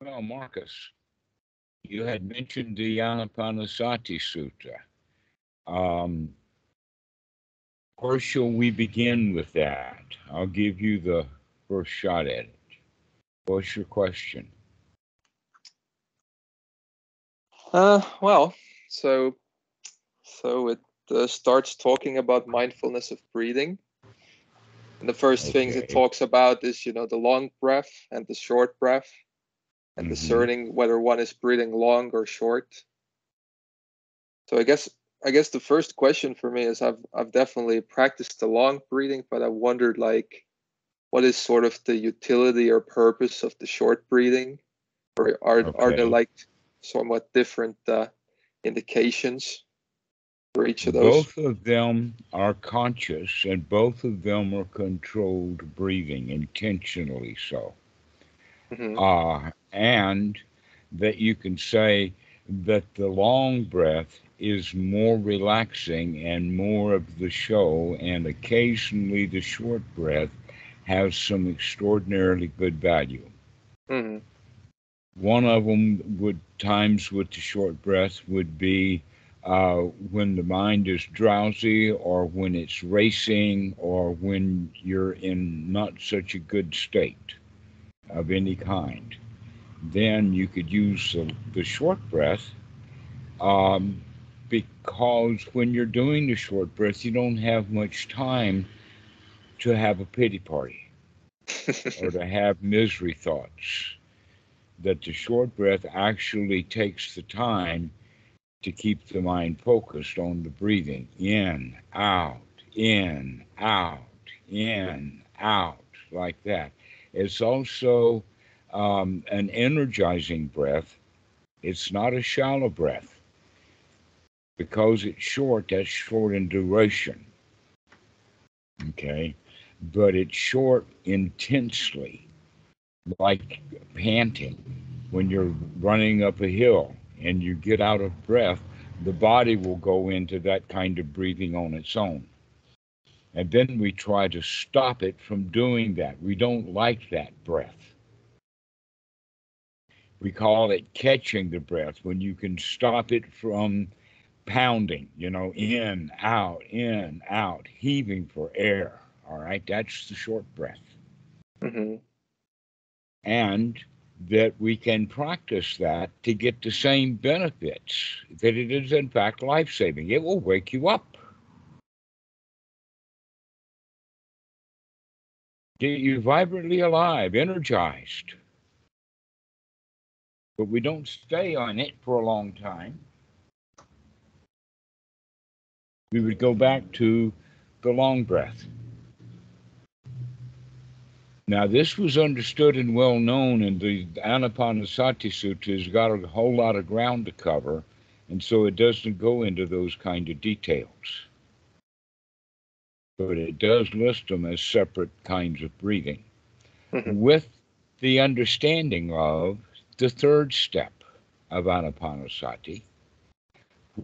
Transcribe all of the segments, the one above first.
Well, Markus, you had mentioned the Anapanasati Sutta. Um, where shall we begin with that? I'll give you the first shot at it. What's your question? Uh, well, so so it uh, starts talking about mindfulness of breathing. And the first okay. things it talks about is, you know, the long breath and the short breath, and mm-hmm. discerning whether one is breathing long or short. So I guess I guess the first question for me is I've I've definitely practiced the long breathing, but I wondered like what is sort of the utility or purpose of the short breathing, or are okay. are there like somewhat different uh, indications for each of those? Both of them are conscious, and both of them are controlled breathing, intentionally so. Mm-hmm. Uh, and that you can say that the long breath is more relaxing and more of the show, and occasionally the short breath has some extraordinarily good value. Mm-hmm. One of them would times with the short breath would be uh, when the mind is drowsy or when it's racing or when you're in not such a good state of any kind. Then you could use the, the short breath um, because when you're doing the short breath, you don't have much time to have a pity party or to have misery thoughts. That the short breath actually takes the time to keep the mind focused on the breathing in, out, in, out, in, out, like that. It's also um, an energizing breath. It's not a shallow breath because it's short, that's short in duration. Okay. But it's short intensely, like panting. When you're running up a hill and you get out of breath, the body will go into that kind of breathing on its own. And then we try to stop it from doing that. We don't like that breath. We call it catching the breath when you can stop it from pounding, you know, in, out, in, out, heaving for air. All right, that's the short breath. Mm-hmm. And that we can practice that to get the same benefits, that it is in fact life saving. It will wake you up. Get you vibrantly alive, energized. But we don't stay on it for a long time we would go back to the long breath. Now, this was understood and well known, and the Anapanasati Sutta has got a whole lot of ground to cover, and so it doesn't go into those kind of details. But it does list them as separate kinds of breathing, mm-hmm. with the understanding of the third step of Anapanasati,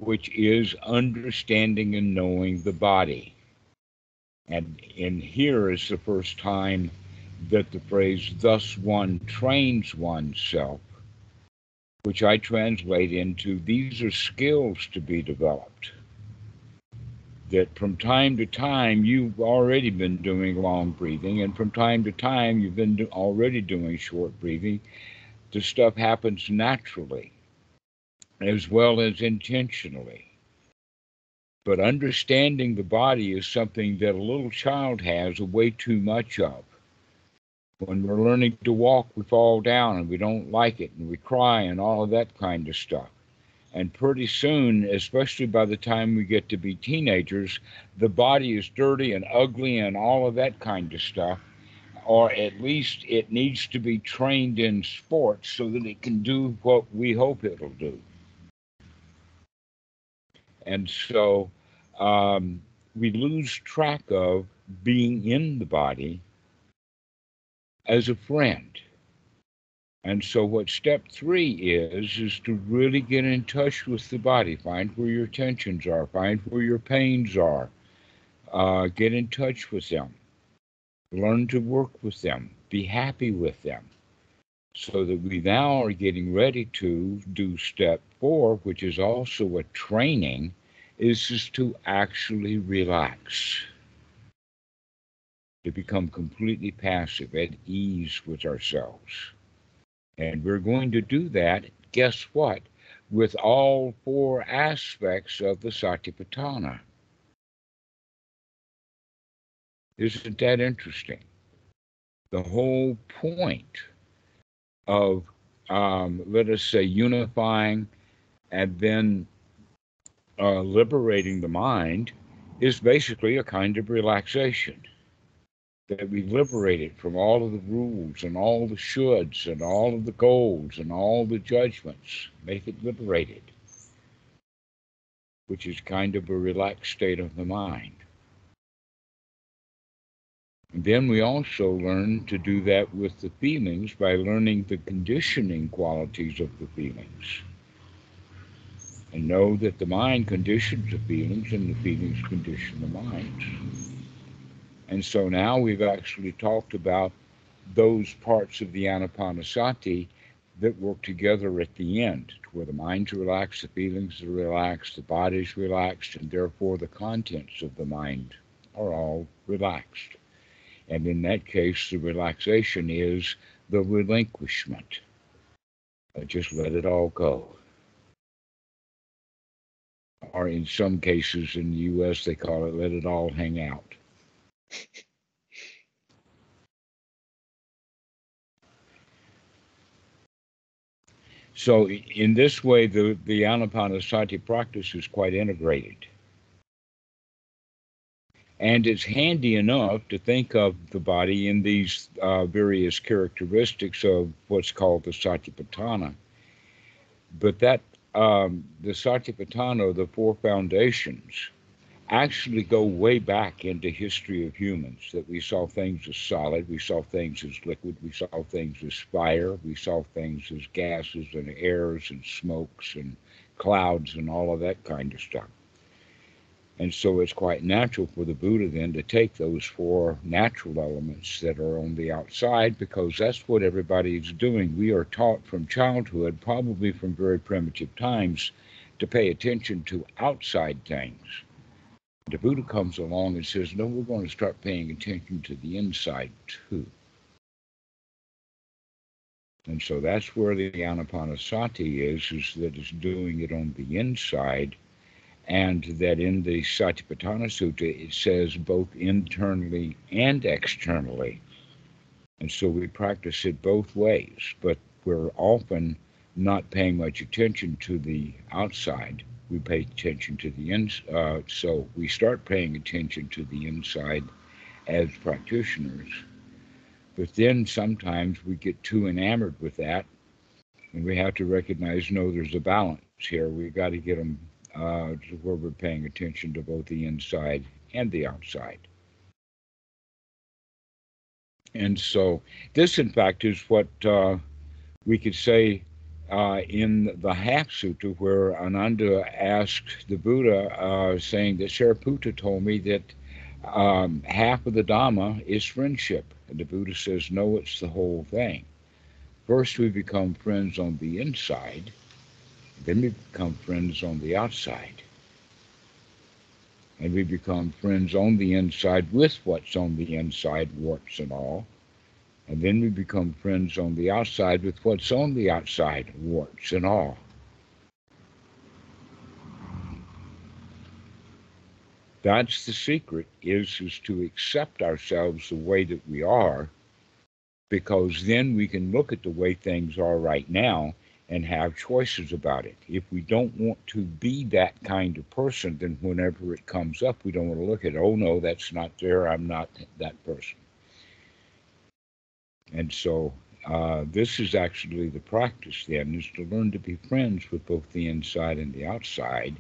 which is understanding and knowing the body. And in here is the first time that the phrase, thus one trains oneself, which I translate into these are skills to be developed. That from time to time you've already been doing long breathing, and from time to time you've been do- already doing short breathing. The stuff happens naturally as well as intentionally. But understanding the body is something that a little child has way too much of. When we're learning to walk, we fall down and we don't like it and we cry and all of that kind of stuff. And pretty soon, especially by the time we get to be teenagers, the body is dirty and ugly and all of that kind of stuff. Or at least it needs to be trained in sports so that it can do what we hope it'll do. And so um, we lose track of being in the body as a friend. And so, what step three is, is to really get in touch with the body, find where your tensions are, find where your pains are, uh, get in touch with them, learn to work with them, be happy with them, So that we now are getting ready to do step four, which is also a training, is just to actually relax, to become completely passive, at ease with ourselves. And we're going to do that, guess what? With all four aspects of the Satipatthana. Isn't that interesting? The whole point of, um, let us say, unifying and then uh, liberating the mind is basically a kind of relaxation. That we liberate it from all of the rules and all the shoulds and all of the goals and all the judgments. Make it liberated, which is kind of a relaxed state of the mind. Then we also learn to do that with the feelings by learning the conditioning qualities of the feelings. And know that the mind conditions the feelings and the feelings condition the mind. And so now we've actually talked about those parts of the anapanasati that work together at the end, where the mind's relaxed, the feelings are relaxed, the body's relaxed, and therefore the contents of the mind are all relaxed. And in that case, the relaxation is the relinquishment. I just let it all go. Or in some cases in the US, they call it let it all hang out. so, in this way, the, the Anapanasati practice is quite integrated. And it's handy enough to think of the body in these uh, various characteristics of what's called the Satipatthana. But that, um, the Satipatthana, the four foundations, actually go way back into history of humans that we saw things as solid we saw things as liquid we saw things as fire we saw things as gases and airs and smokes and clouds and all of that kind of stuff and so it's quite natural for the Buddha then to take those four natural elements that are on the outside because that's what everybody is doing. We are taught from childhood, probably from very primitive times, to pay attention to outside things. The Buddha comes along and says, No, we're going to start paying attention to the inside too. And so that's where the Anapanasati is, is that it's doing it on the inside and that in the Satipatthana Sutta it says both internally and externally. And so we practice it both ways, but we're often not paying much attention to the outside. We pay attention to the inside. Uh, so we start paying attention to the inside as practitioners. But then sometimes we get too enamored with that, and we have to recognize no, there's a balance here. We've got to get them uh, where we're paying attention to both the inside and the outside. And so, this, in fact, is what uh, we could say uh, in the half sutta, where Ananda asked the Buddha, uh, saying that Sariputta told me that um, half of the Dhamma is friendship. And the Buddha says, no, it's the whole thing. First, we become friends on the inside then we become friends on the outside. And we become friends on the inside with what's on the inside, warts and all. And then we become friends on the outside with what's on the outside, warts and all. That's the secret is, is to accept ourselves the way that we are because then we can look at the way things are right now and have choices about it. If we don't want to be that kind of person, then whenever it comes up, we don't want to look at, oh no, that's not there. I'm not that person. And so uh, this is actually the practice then, is to learn to be friends with both the inside and the outside.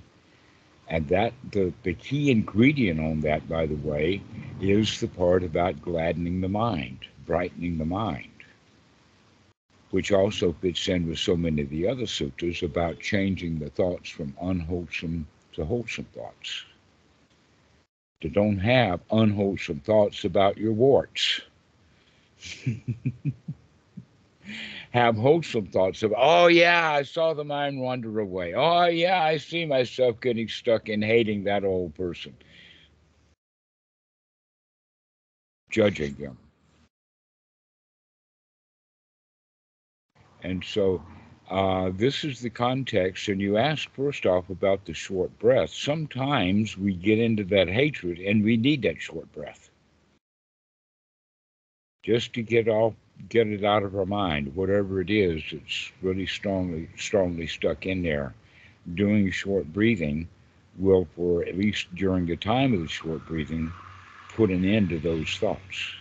And that the, the key ingredient on that, by the way, is the part about gladdening the mind, brightening the mind which also fits in with so many of the other sutras about changing the thoughts from unwholesome to wholesome thoughts. To don't have unwholesome thoughts about your warts. have wholesome thoughts of, oh, yeah, I saw the mind wander away. Oh, yeah, I see myself getting stuck in hating that old person, judging them. And so uh, this is the context. And you ask first off about the short breath. Sometimes we get into that hatred and we need that short breath just to get off, get it out of our mind, whatever it is it's really strongly, strongly stuck in there. Doing short breathing will, for at least during the time of the short breathing, put an end to those thoughts.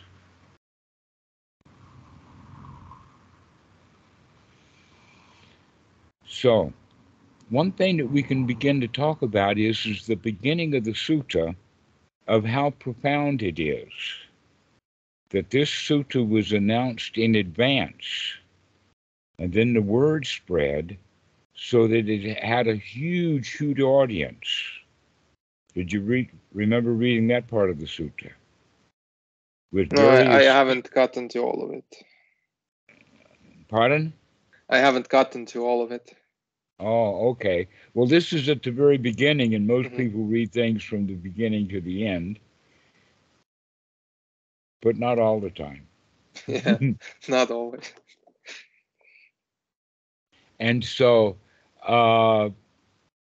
So, one thing that we can begin to talk about is, is the beginning of the sutta of how profound it is. That this sutta was announced in advance, and then the word spread so that it had a huge, huge audience. Did you read, remember reading that part of the sutta? With no, I, I haven't gotten to all of it. Pardon? I haven't gotten to all of it. Oh, okay. Well, this is at the very beginning, and most mm-hmm. people read things from the beginning to the end, but not all the time. yeah, not always. And so, uh,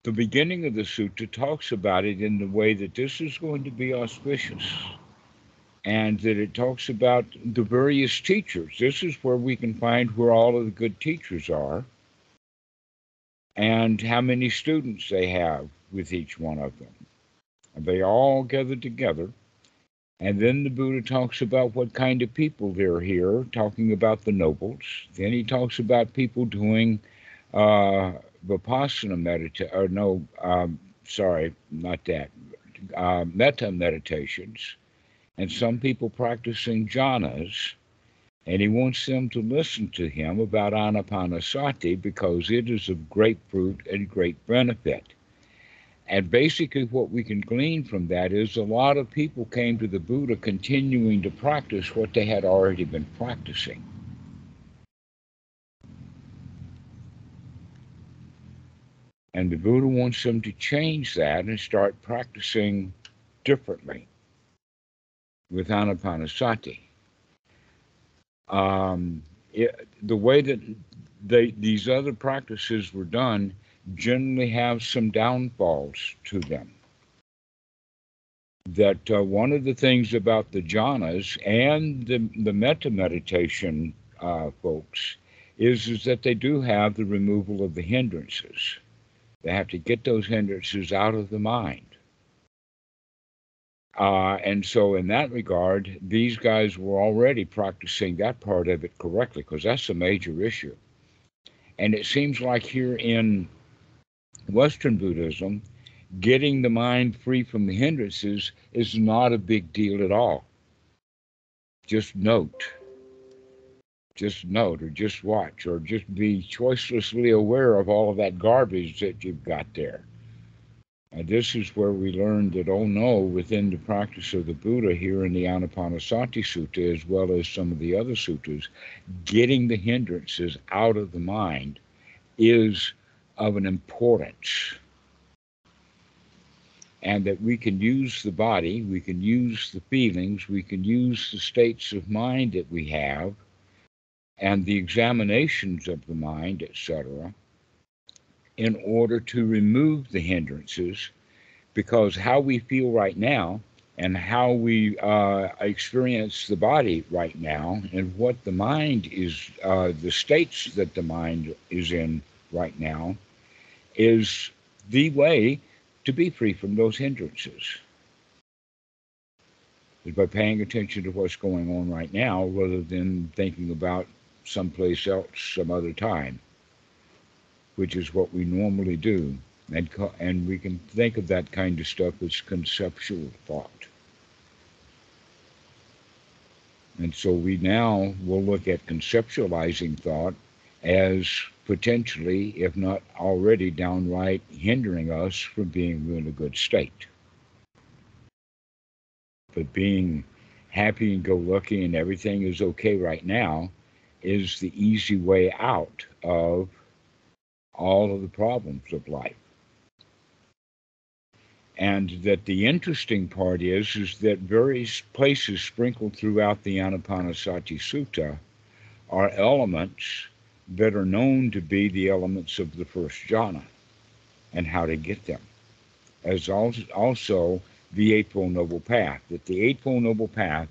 the beginning of the sutta talks about it in the way that this is going to be auspicious and that it talks about the various teachers. This is where we can find where all of the good teachers are and how many students they have with each one of them. And they all gathered together. And then the Buddha talks about what kind of people they're here, talking about the nobles. Then he talks about people doing uh, vipassana meditation, or no, um, sorry, not that, uh, metta meditations, and some people practicing jhanas and he wants them to listen to him about anapanasati because it is of great fruit and great benefit. And basically, what we can glean from that is a lot of people came to the Buddha continuing to practice what they had already been practicing. And the Buddha wants them to change that and start practicing differently with anapanasati um, it, the way that they, these other practices were done generally have some downfalls to them. That uh, one of the things about the jhanas and the, the metta meditation uh, folks is, is that they do have the removal of the hindrances. They have to get those hindrances out of the mind. Uh, and so, in that regard, these guys were already practicing that part of it correctly because that's a major issue. And it seems like here in Western Buddhism, getting the mind free from the hindrances is not a big deal at all. Just note, just note, or just watch, or just be choicelessly aware of all of that garbage that you've got there. And this is where we learned that, oh no, within the practice of the Buddha here in the Anapanasati Sutta, as well as some of the other suttas, getting the hindrances out of the mind is of an importance. And that we can use the body, we can use the feelings, we can use the states of mind that we have, and the examinations of the mind, etc in order to remove the hindrances because how we feel right now and how we uh, experience the body right now and what the mind is, uh, the states that the mind is in right now, is the way to be free from those hindrances. Is by paying attention to what's going on right now rather than thinking about someplace else some other time which is what we normally do. And, and we can think of that kind of stuff as conceptual thought. And so we now will look at conceptualizing thought as potentially, if not already downright, hindering us from being in a good state. But being happy and go lucky and everything is okay right now is the easy way out of all of the problems of life. And that the interesting part is, is that various places sprinkled throughout the Anapanasati Sutta are elements that are known to be the elements of the first jhana and how to get them. As also the Eightfold Noble Path, that the Eightfold Noble Path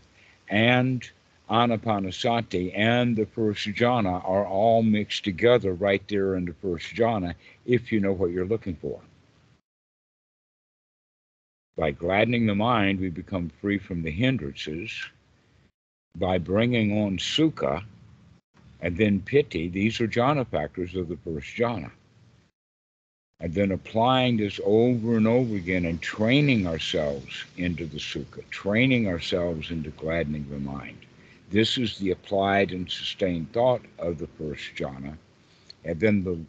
and Anapanasati and the first jhana are all mixed together right there in the first jhana if you know what you're looking for. By gladdening the mind, we become free from the hindrances. By bringing on sukha and then piti, these are jhana factors of the first jhana. And then applying this over and over again and training ourselves into the sukha, training ourselves into gladdening the mind. This is the applied and sustained thought of the first jhana. And then the,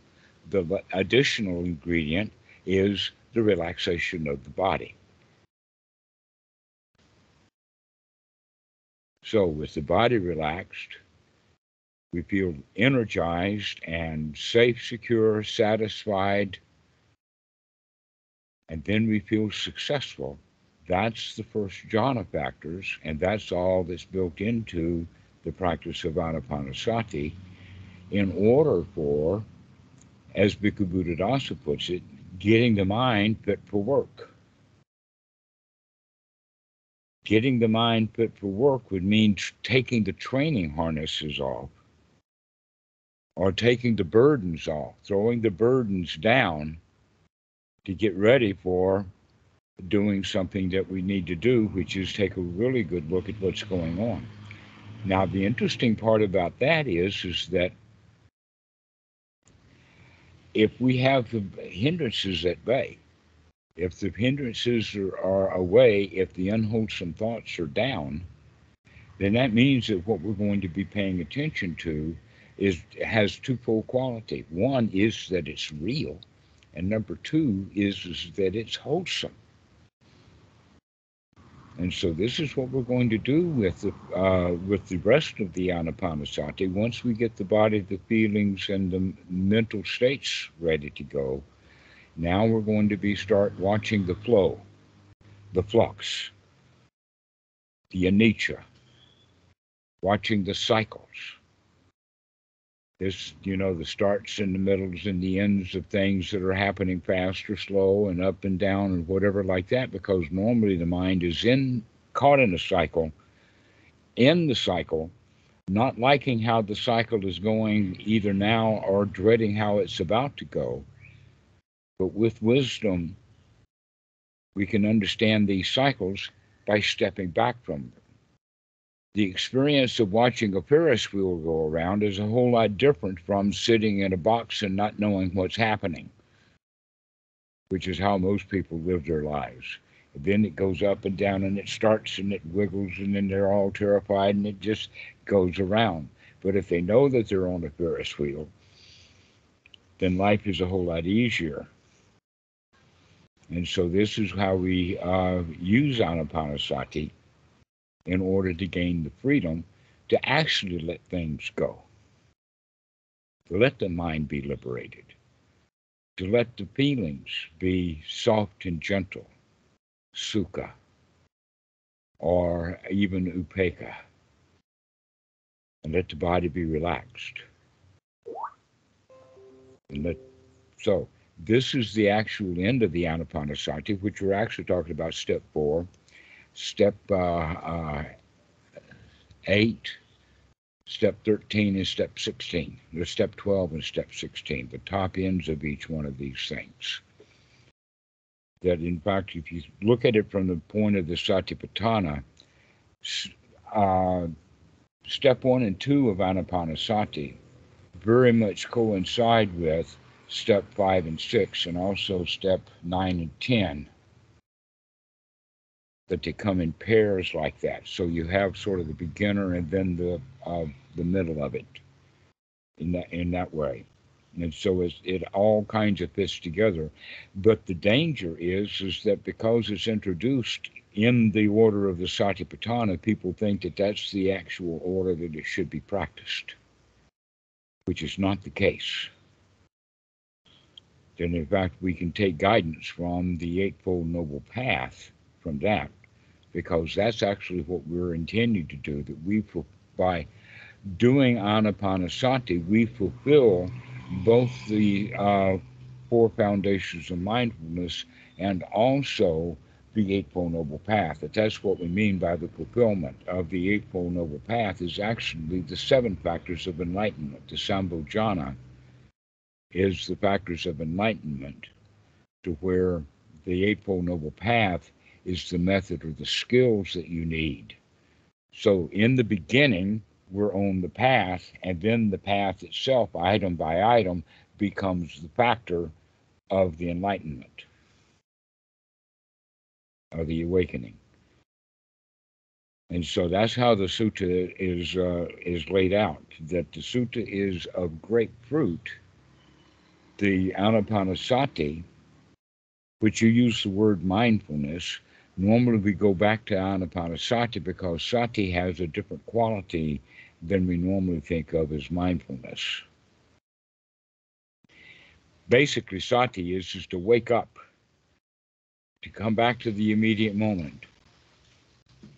the additional ingredient is the relaxation of the body. So, with the body relaxed, we feel energized and safe, secure, satisfied, and then we feel successful. That's the first jhana factors, and that's all that's built into the practice of anapanasati in order for, as Bhikkhu Buddhadasa puts it, getting the mind fit for work. Getting the mind fit for work would mean taking the training harnesses off or taking the burdens off, throwing the burdens down to get ready for doing something that we need to do, which is take a really good look at what's going on. Now, the interesting part about that is, is that if we have the hindrances at bay, if the hindrances are, are away, if the unwholesome thoughts are down, then that means that what we're going to be paying attention to is has twofold quality. One is that it's real, and number two is, is that it's wholesome. And so this is what we're going to do with the uh, with the rest of the anapanasati. Once we get the body, the feelings, and the mental states ready to go, now we're going to be start watching the flow, the flux, the anicca, watching the cycles. This, you know, the starts and the middles and the ends of things that are happening fast or slow and up and down and whatever like that, because normally the mind is in caught in a cycle, in the cycle, not liking how the cycle is going either now or dreading how it's about to go but with wisdom, we can understand these cycles by stepping back from them. The experience of watching a Ferris wheel go around is a whole lot different from sitting in a box and not knowing what's happening, which is how most people live their lives. And then it goes up and down and it starts and it wiggles and then they're all terrified and it just goes around. But if they know that they're on a Ferris wheel, then life is a whole lot easier and so this is how we uh, use anapanasati in order to gain the freedom to actually let things go, to let the mind be liberated, to let the feelings be soft and gentle, sukha, or even upekkha, and let the body be relaxed. And let so this is the actual end of the Anapanasati, which we're actually talking about step four. Step uh, uh, eight, step 13 is step 16. There's step 12 and step 16, the top ends of each one of these things. That, in fact, if you look at it from the point of the Satipatthana, uh, step one and two of Anapanasati very much coincide with step five and six, and also step nine and 10. That they come in pairs like that. So you have sort of the beginner and then the uh, the middle of it in that in that way. And so it, it all kinds of fits together. But the danger is is that because it's introduced in the order of the Satipatthana, people think that that's the actual order that it should be practiced. which is not the case. Then, in fact, we can take guidance from the Eightfold Noble Path from that, because that's actually what we're intending to do. That we, by doing Anapanasati, we fulfill both the uh, four foundations of mindfulness and also the Eightfold Noble Path. That that's what we mean by the fulfillment of the Eightfold Noble Path is actually the seven factors of enlightenment. The Sambhojana is the factors of enlightenment, to where the Eightfold Noble Path is the method or the skills that you need. So in the beginning, we're on the path, and then the path itself, item by item, becomes the factor of the enlightenment or the awakening. And so that's how the sutta is uh, is laid out. That the sutta is of great fruit. The anapanasati, which you use the word mindfulness, normally we go back to anapanasati because sati has a different quality than we normally think of as mindfulness. Basically, sati is just to wake up to come back to the immediate moment.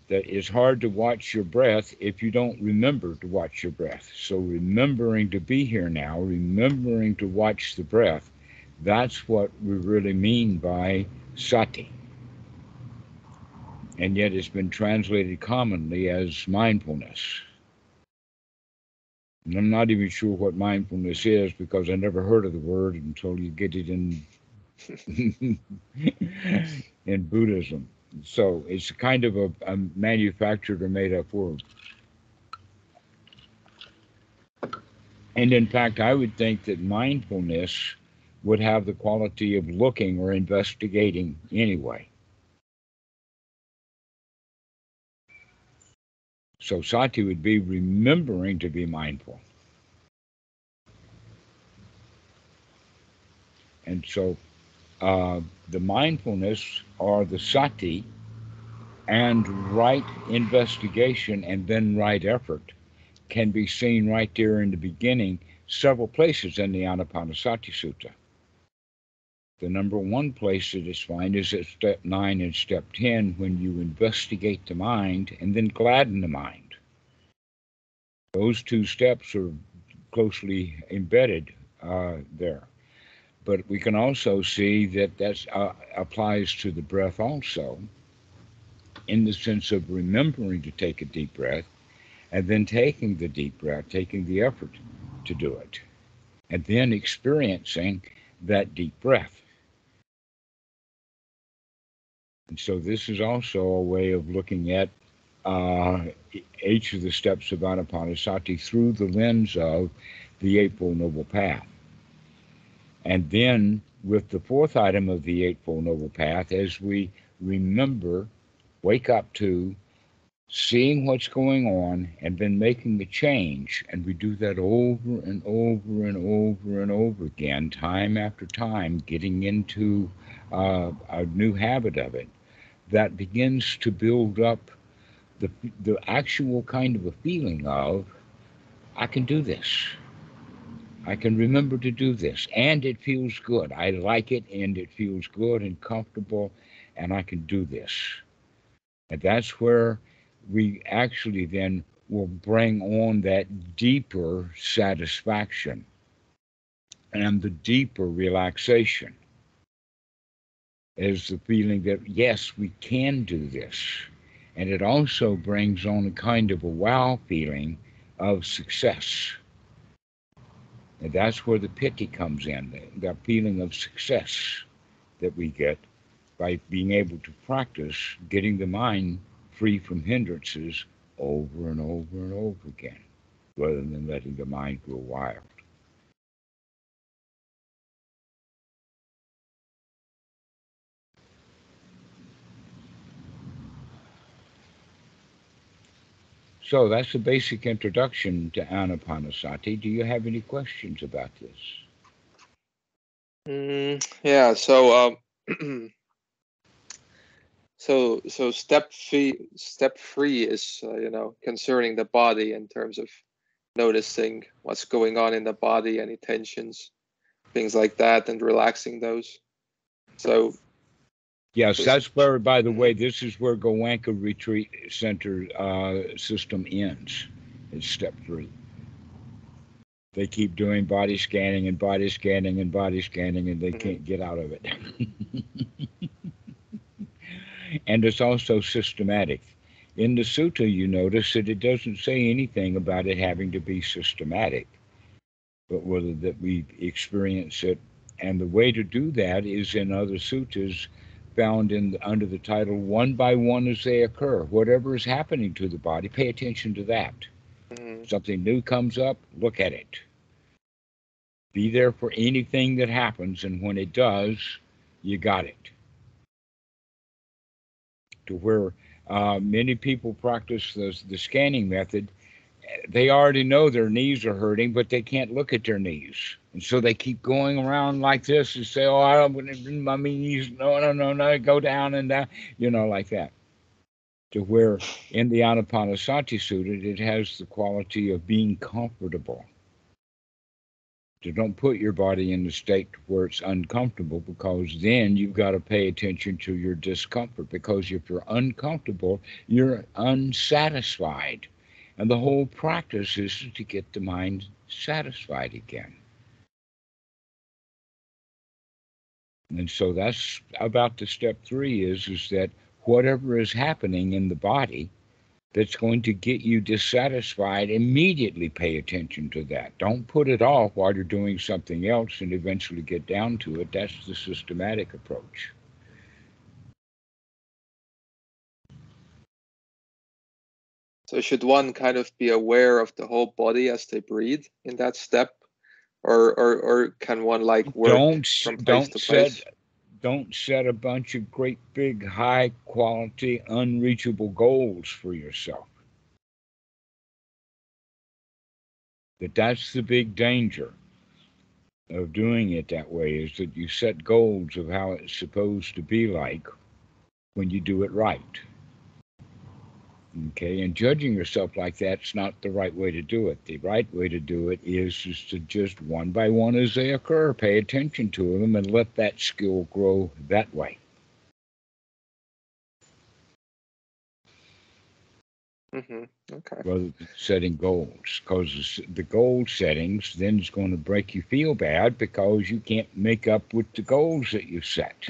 That it's hard to watch your breath if you don't remember to watch your breath. So, remembering to be here now, remembering to watch the breath, that's what we really mean by sati. And yet, it's been translated commonly as mindfulness. And I'm not even sure what mindfulness is because I never heard of the word until you get it in in Buddhism. So it's kind of a, a manufactured or made up word. And in fact, I would think that mindfulness would have the quality of looking or investigating anyway. So sati would be remembering to be mindful. And so uh, the mindfulness or the sati and right investigation and then right effort can be seen right there in the beginning, several places in the Anapanasati Sutta. The number one place that is found is at step nine and step 10 when you investigate the mind and then gladden the mind. Those two steps are closely embedded uh, there but we can also see that that uh, applies to the breath also, in the sense of remembering to take a deep breath and then taking the deep breath, taking the effort to do it, and then experiencing that deep breath. And so, this is also a way of looking at uh, each of the steps of Anapanasati through the lens of the Eightfold Noble Path. And then, with the fourth item of the Eightfold Noble Path, as we remember, wake up to seeing what's going on and then making the change. And we do that over and over and over and over again, time after time, getting into uh, a new habit of it that begins to build up the, the actual kind of a feeling of, I can do this. I can remember to do this, and it feels good. I like it, and it feels good and comfortable, and I can do this. And that's where we actually then will bring on that deeper satisfaction and the deeper relaxation is the feeling that, yes, we can do this. And it also brings on a kind of a wow feeling of success. And that's where the piti comes in, the, feeling of success that we get by being able to practice getting the mind free from hindrances over and over and over again, rather than letting the mind grow wild. So that's the basic introduction to Anapanasati. Do you have any questions about this? Mm, yeah. So, um, so so step three, step three is uh, you know concerning the body in terms of noticing what's going on in the body, any tensions, things like that, and relaxing those. So, yes, that's where, by the way, this is where Goenka Retreat Center uh, system ends. It's step three. They keep doing body scanning and body scanning and body scanning, and they mm-hmm. can't get out of it. and it's also systematic. In the sutta, you notice that it doesn't say anything about it having to be systematic, but whether that we experience it. And the way to do that is in other suttas found in under the title "One by One as They Occur." Whatever is happening to the body, pay attention to that. Mm-hmm. Something new comes up, look at it. Be there for anything that happens, and when it does, you got it. To where uh, many people practice the, the scanning method. They already know their knees are hurting, but they can't look at their knees. And so they keep going around like this and say, Oh, I don't, want my knees, no, no, no, no, go down and down, you know, like that. To where in the Anapanasati Sutta, it has the quality of being comfortable. To don't put your body in a state where it's uncomfortable because then you've got to pay attention to your discomfort because if you're uncomfortable you're unsatisfied. And the whole practice is to get the mind satisfied again and so that's about the step three is is that whatever is happening in the body that's going to get you dissatisfied, immediately pay attention to that. Don't put it off while you're doing something else and eventually get down to it. That's the systematic approach. So, should one kind of be aware of the whole body as they breathe in that step? Or, or, or can one like work don't, from place don't to place? Set, don't set a bunch of great big high quality unreachable goals for yourself that that's the big danger of doing it that way is that you set goals of how it's supposed to be like when you do it right Okay, and judging yourself like that's not the right way to do it. The right way to do it is just to just one by one as they occur, pay attention to them and let that skill grow that way. Mm-hmm. Okay. Rather than setting goals, because the goal settings then is going to break you feel bad because you can't make up with the goals that you set.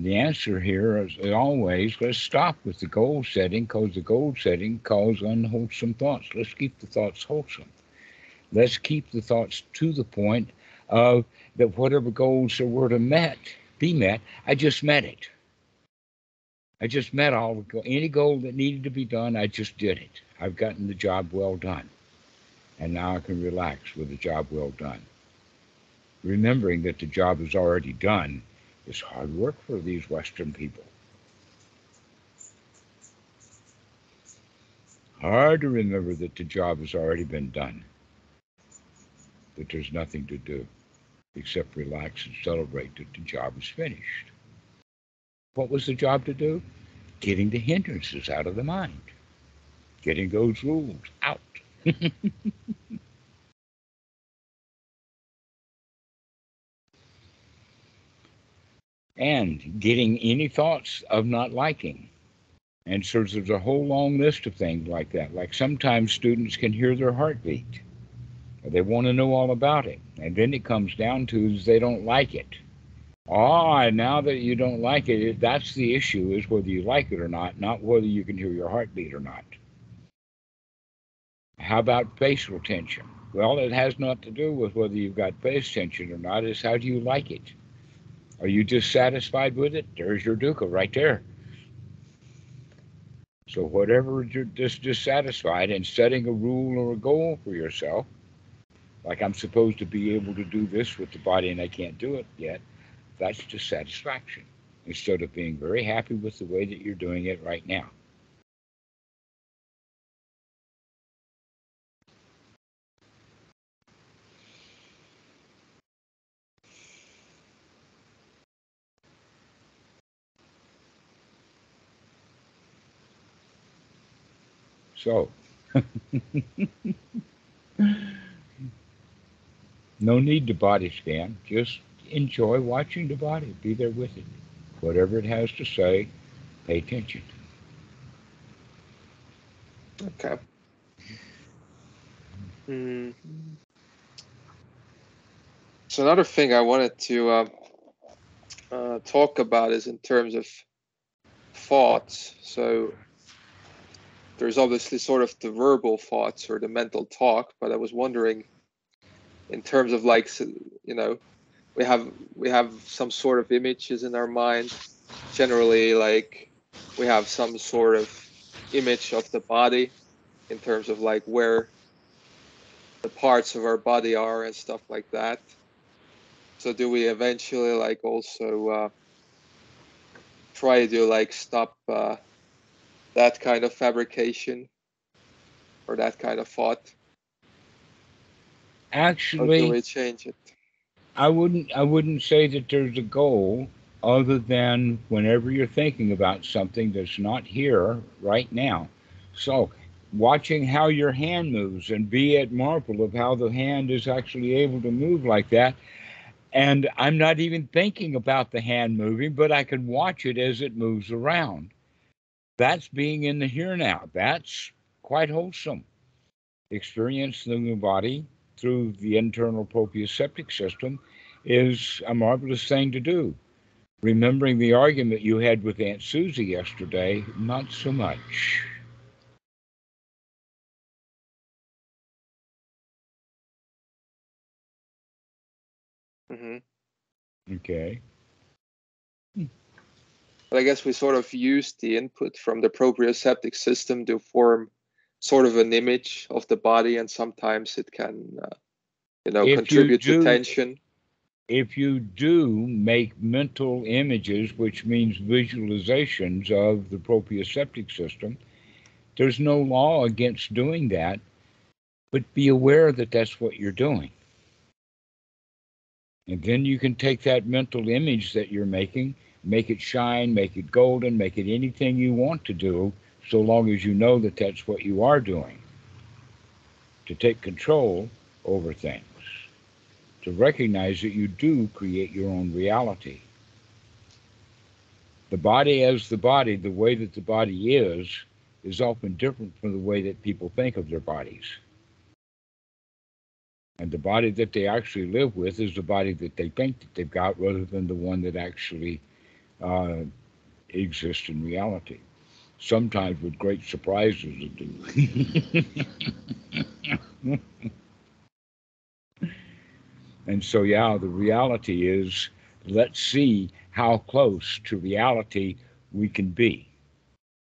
The answer here is always let's stop with the goal setting because the goal setting causes unwholesome thoughts. Let's keep the thoughts wholesome. Let's keep the thoughts to the point of that whatever goals there were to met be met, I just met it. I just met all the any goal that needed to be done. I just did it. I've gotten the job well done, and now I can relax with the job well done. Remembering that the job is already done it's hard work for these Western people. Hard to remember that the job has already been done, that there's nothing to do except relax and celebrate that the job is finished. What was the job to do? Getting the hindrances out of the mind, getting those rules out. and getting any thoughts of not liking. And so there's a whole long list of things like that. Like sometimes students can hear their heartbeat. They want to know all about it. And then it comes down to is they don't like it. Ah, now that you don't like it, that's the issue is whether you like it or not, not whether you can hear your heartbeat or not. How about facial tension? Well, it has not to do with whether you've got face tension or not, it's how do you like it? Are you dissatisfied with it? There's your dukkha right there. So whatever you're just dissatisfied and setting a rule or a goal for yourself, like I'm supposed to be able to do this with the body and I can't do it yet, that's dissatisfaction instead of being very happy with the way that you're doing it right now. So, No need to body scan. Just enjoy watching the body. Be there with it. Whatever it has to say, pay attention. Okay. Mm. So another thing I wanted to uh, uh, talk about is in terms of thoughts. So there's obviously sort of the verbal thoughts or the mental talk, but I was wondering, in terms of like, you know, we have we have some sort of images in our mind. Generally, like we have some sort of image of the body in terms of like where the parts of our body are and stuff like that. So do we eventually like also uh, try to like stop uh, that kind of fabrication or that kind of thought? Actually, or do we change it? I wouldn't. I wouldn't say that there's a goal other than whenever you're thinking about something that's not here right now. So, watching how your hand moves and be at marvel of how the hand is actually able to move like that. And I'm not even thinking about the hand moving, but I can watch it as it moves around. That's being in the here now. That's quite wholesome. Experiencing the new body through the internal proprioceptive system is a marvelous thing to do. Remembering the argument you had with Aunt Susie yesterday, not so much. Mm-hmm. Okay. But I guess we sort of use the input from the proprioceptive system to form sort of an image of the body, and sometimes it can, uh, you know, if contribute you do, to tension. If you do make mental images, which means visualizations of the proprioceptive system, there's no law against doing that, but be aware that that's what you're doing. And then you can take that mental image that you're making, make it shine, make it golden, make it anything you want to do, so long as you know that that's what you are doing. To take control over things, to recognize that you do create your own reality. The body as the body, the way that the body is, is often different from the way that people think of their bodies. And the body that they actually live with is the body that they think that they've got rather than the one that actually uh, exists in reality. Sometimes with great surprises do. and so, yeah, the reality is let's see how close to reality we can be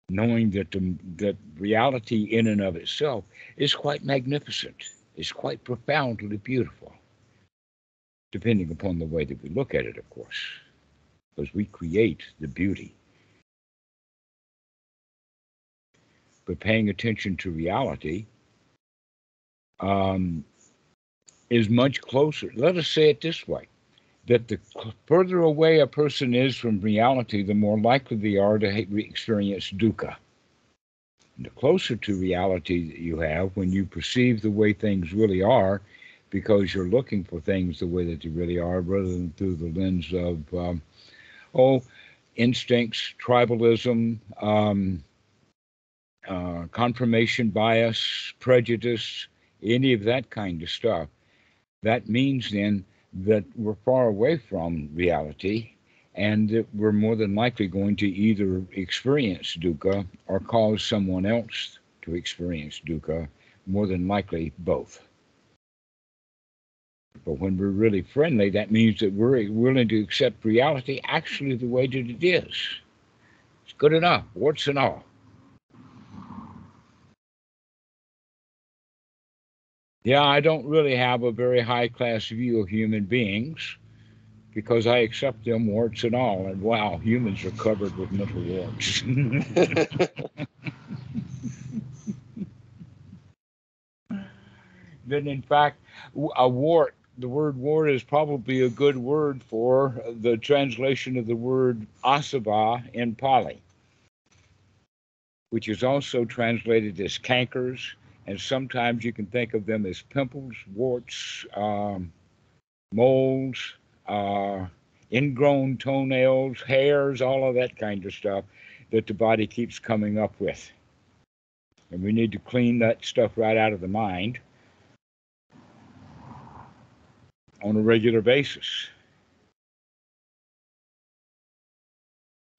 knowing that the, that reality in and of itself is quite magnificent is quite profoundly beautiful, depending upon the way that we look at it, of course, because we create the beauty. But paying attention to reality um, is much closer. Let us say it this way that the further away a person is from reality, the more likely they are to experience dukkha the closer to reality that you have when you perceive the way things really are because you're looking for things the way that they really are rather than through the lens of um, instincts tribalism um, uh, confirmation bias prejudice any of that kind of stuff that means then that we're far away from reality and that we're more than likely going to either experience dukkha or cause someone else to experience dukkha, more than likely both. But when we're really friendly, that means that we're willing to accept reality actually the way that it is. It's good enough, warts and all. Yeah, I don't really have a very high class view of human beings because I accept them warts and all. And wow, humans are covered with mental warts. then, in fact, a wart, the word wart is probably a good word for the translation of the word asava in Pali, which is also translated as cankers And sometimes you can think of them as pimples, warts, um, moles, uh, ingrown toenails, hairs, all of that kind of stuff that the body keeps coming up with. And we need to clean that stuff right out of the mind on a regular basis.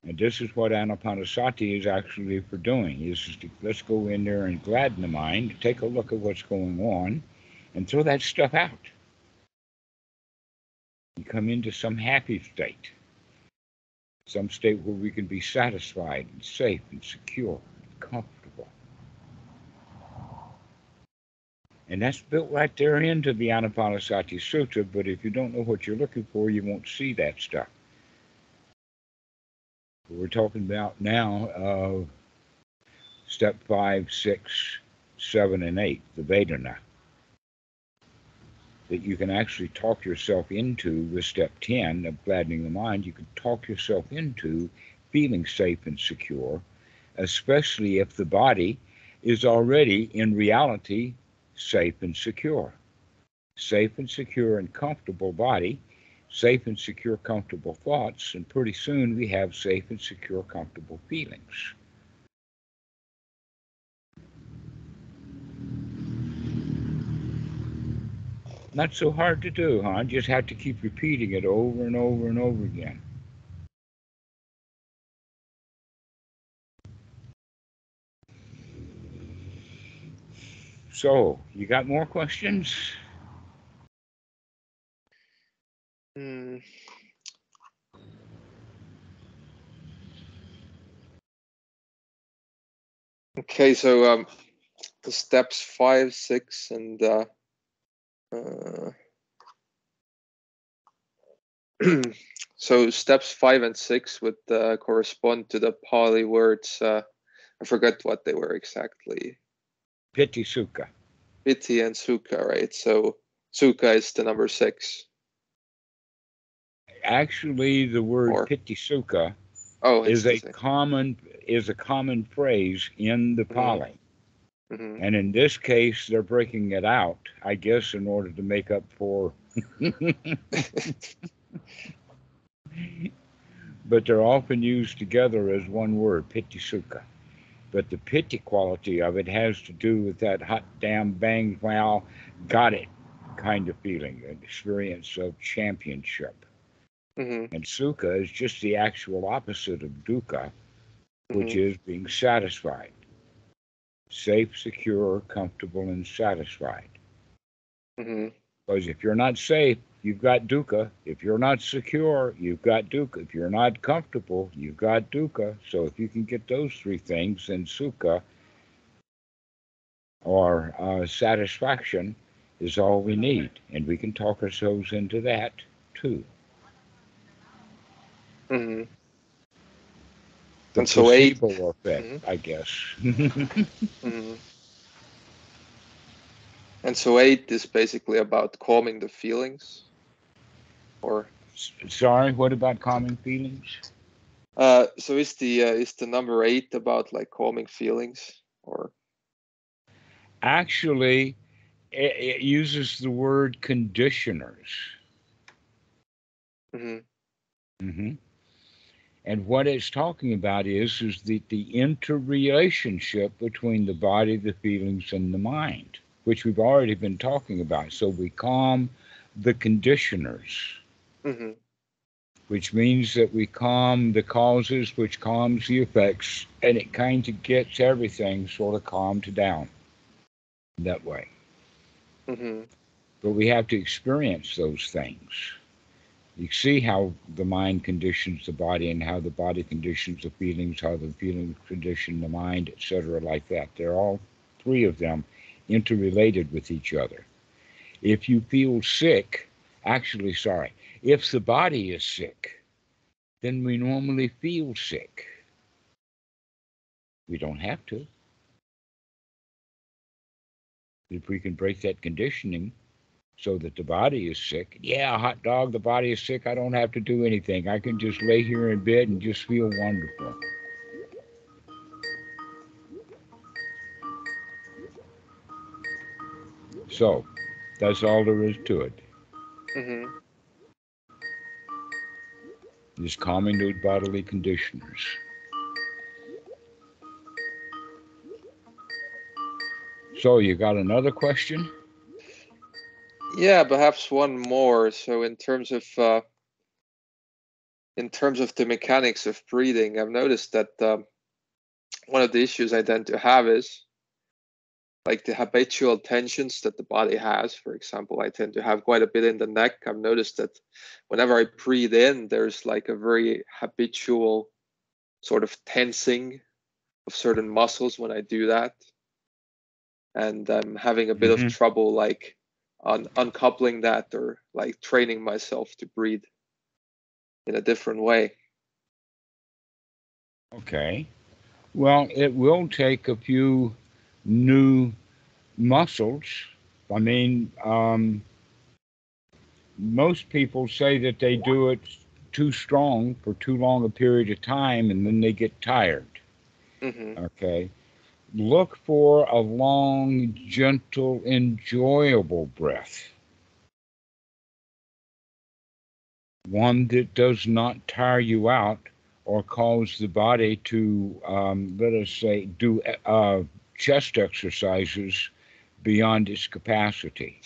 And this is what Anapanasati is actually for doing. Is to, let's go in there and gladden the mind, take a look at what's going on, and throw that stuff out. And come into some happy state. Some state where we can be satisfied and safe and secure and comfortable. And that's built right there into the Anapanasati Sutra, but if you don't know what you're looking for, you won't see that stuff. We're talking about now uh, step five, six, seven, and eight, the Vedana. That you can actually talk yourself into with step 10 of gladdening the mind. You can talk yourself into feeling safe and secure, especially if the body is already in reality safe and secure. Safe and secure and comfortable body, safe and secure, comfortable thoughts, and pretty soon we have safe and secure, comfortable feelings. Not so hard to do, huh? Just have to keep repeating it over and over and over again. So, you got more questions? Hmm. Okay, so um, the steps five, six, and uh, uh, so steps five and six would uh, correspond to the Pali words. Uh, I forget what they were exactly. Piti Sukha. Piti and Sukha, right? So Sukha is the number six. Actually, the word or, Piti Sukha oh, is a common is a common phrase in the mm-hmm. Pali. Mm-hmm. And in this case, they're breaking it out, I guess, in order to make up for. but they're often used together as one word, piti sukha. But the piti quality of it has to do with that hot damn bang wow, got it kind of feeling, an experience of championship. Mm-hmm. And sukha is just the actual opposite of dukkha, which mm-hmm. is being satisfied safe, secure, comfortable, and satisfied. Mm-hmm. Because if you're not safe, you've got dukkha. If you're not secure, you've got dukkha. If you're not comfortable, you've got dukkha. So if you can get those three things, then sukha or uh, satisfaction is all we need. And we can talk ourselves into that too. Mm-hmm the and so eight, effect, mm-hmm. I guess. mm-hmm. And so eight is basically about calming the feelings, or. Sorry, what about calming feelings? Uh, so is the uh, is the number eight about like calming feelings, or? Actually, it, it uses the word conditioners. Mm-hmm. Mm-hmm. And what it's talking about is is the, the interrelationship between the body, the feelings, and the mind, which we've already been talking about. So we calm the conditioners, mm-hmm. which means that we calm the causes, which calms the effects, and it kind of gets everything sort of calmed down that way. Mm-hmm. But we have to experience those things you see how the mind conditions the body and how the body conditions the feelings, how the feelings condition the mind, etc., like that. They're all three of them interrelated with each other. If you feel sick, actually, sorry, if the body is sick, then we normally feel sick. We don't have to. If we can break that conditioning, so that the body is sick. Yeah, hot dog, the body is sick. I don't have to do anything. I can just lay here in bed and just feel wonderful. So that's all there is to it. Mm-hmm. Just calming those bodily conditions. So you got another question? Yeah, perhaps one more. So in terms of uh, in terms of the mechanics of breathing, I've noticed that um, one of the issues I tend to have is like the habitual tensions that the body has. For example, I tend to have quite a bit in the neck. I've noticed that whenever I breathe in, there's like a very habitual sort of tensing of certain muscles when I do that. And I'm having a bit mm-hmm. of trouble like on uncoupling that or like training myself to breathe in a different way. Okay. Well, it will take a few new muscles. I mean, um, most people say that they do it too strong for too long a period of time and then they get tired. Mm-hmm. Okay. Look for a long, gentle, enjoyable breath. One that does not tire you out or cause the body to, um, let us say, do uh, chest exercises beyond its capacity.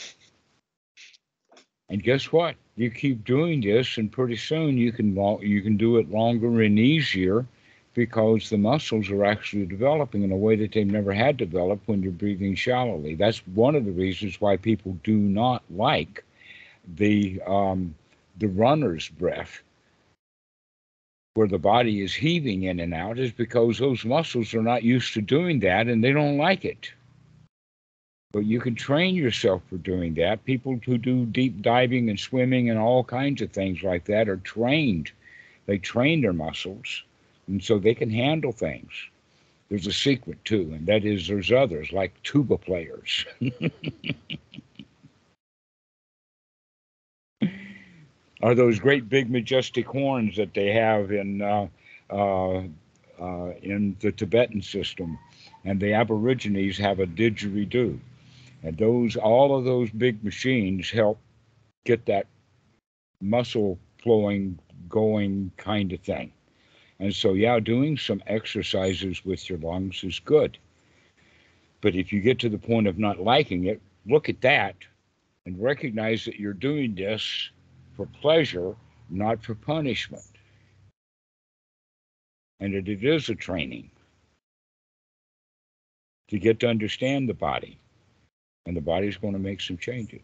And guess what? You keep doing this, and pretty soon you can you can do it longer and easier because the muscles are actually developing in a way that they've never had developed when you're breathing shallowly. That's one of the reasons why people do not like the um, the runner's breath, where the body is heaving in and out, is because those muscles are not used to doing that and they don't like it. But you can train yourself for doing that. People who do deep diving and swimming and all kinds of things like that are trained. They train their muscles and so they can handle things. There's a secret too, and that is there's others like tuba players. are those great big majestic horns that they have in uh, uh, uh, in the Tibetan system, and the Aborigines have a didgeridoo, and those all of those big machines help get that muscle flowing, going kind of thing. And so, yeah, doing some exercises with your lungs is good. But if you get to the point of not liking it, look at that and recognize that you're doing this for pleasure, not for punishment. And that it is a training to get to understand the body. And the body's going to make some changes.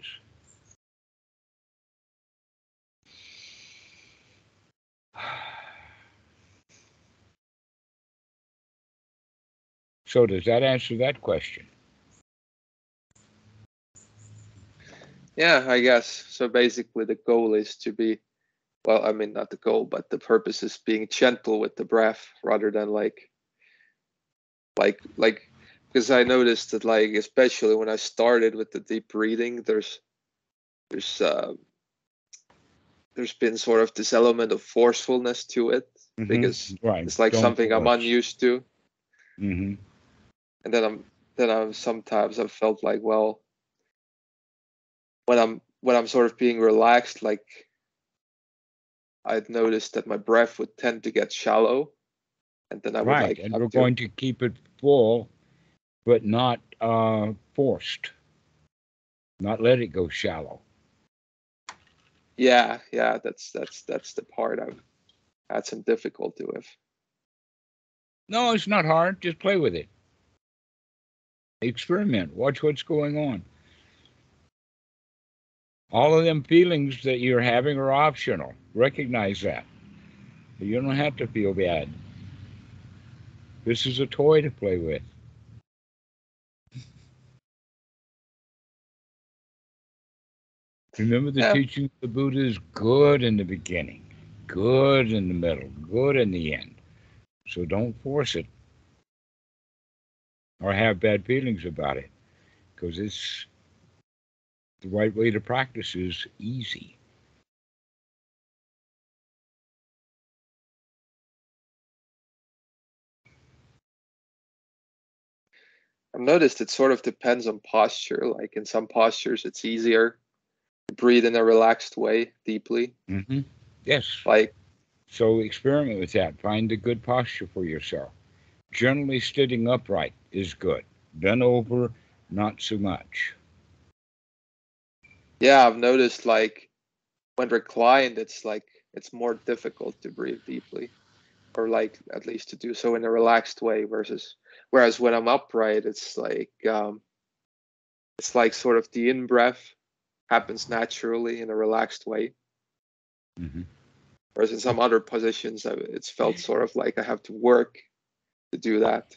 So does that answer that question? Yeah, I guess. So basically the goal is to be well, I mean not the goal, but the purpose is being gentle with the breath rather than like like like because I noticed that like especially when I started with the deep breathing, there's there's uh there's been sort of this element of forcefulness to it mm-hmm. because right. it's like Don't something force. I'm unused to. Mm-hmm and then I'm then I'm sometimes I've felt like well when I'm when I'm sort of being relaxed, like I'd noticed that my breath would tend to get shallow, and then I would right, like and we're to, going to keep it full, but not uh, forced, not let it go shallow. Yeah, yeah, that's that's that's the part I've had some difficulty with. No, it's not hard. Just play with it. Experiment. Watch what's going on. All of them feelings that you're having are optional. Recognize that. You don't have to feel bad. This is a toy to play with. Remember the yeah. teaching of the Buddha is good in the beginning, good in the middle, good in the end. So don't force it or have bad feelings about it because it's the right way to practice is easy. I've noticed it sort of depends on posture. Like in some postures, it's easier to breathe in a relaxed way deeply. Mm-hmm. Yes. Like so, experiment with that. Find a good posture for yourself. Generally, sitting upright is good. Bent over, not so much. Yeah, I've noticed like when reclined, it's like it's more difficult to breathe deeply, or like at least to do so in a relaxed way. Versus, whereas when I'm upright, it's like um, it's like sort of the in breath happens naturally in a relaxed way. Mm-hmm. Whereas in some other positions, it's felt sort of like I have to work to do that.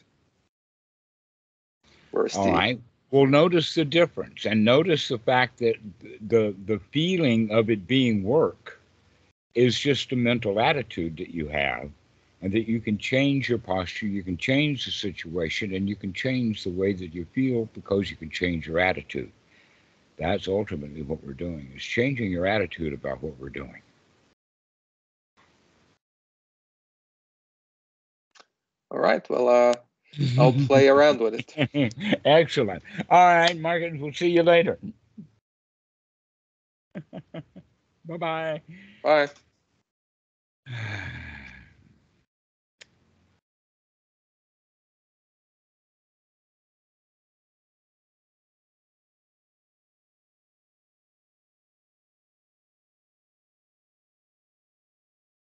Whereas All the, right. Well, notice the difference, and notice the fact that the the feeling of it being work is just a mental attitude that you have, and that you can change your posture, you can change the situation, and you can change the way that you feel because you can change your attitude. That's ultimately what we're doing: is changing your attitude about what we're doing. All right. Well, uh, I'll play around with it. Excellent. All right, Markus, we'll see you later. Bye-bye. Bye.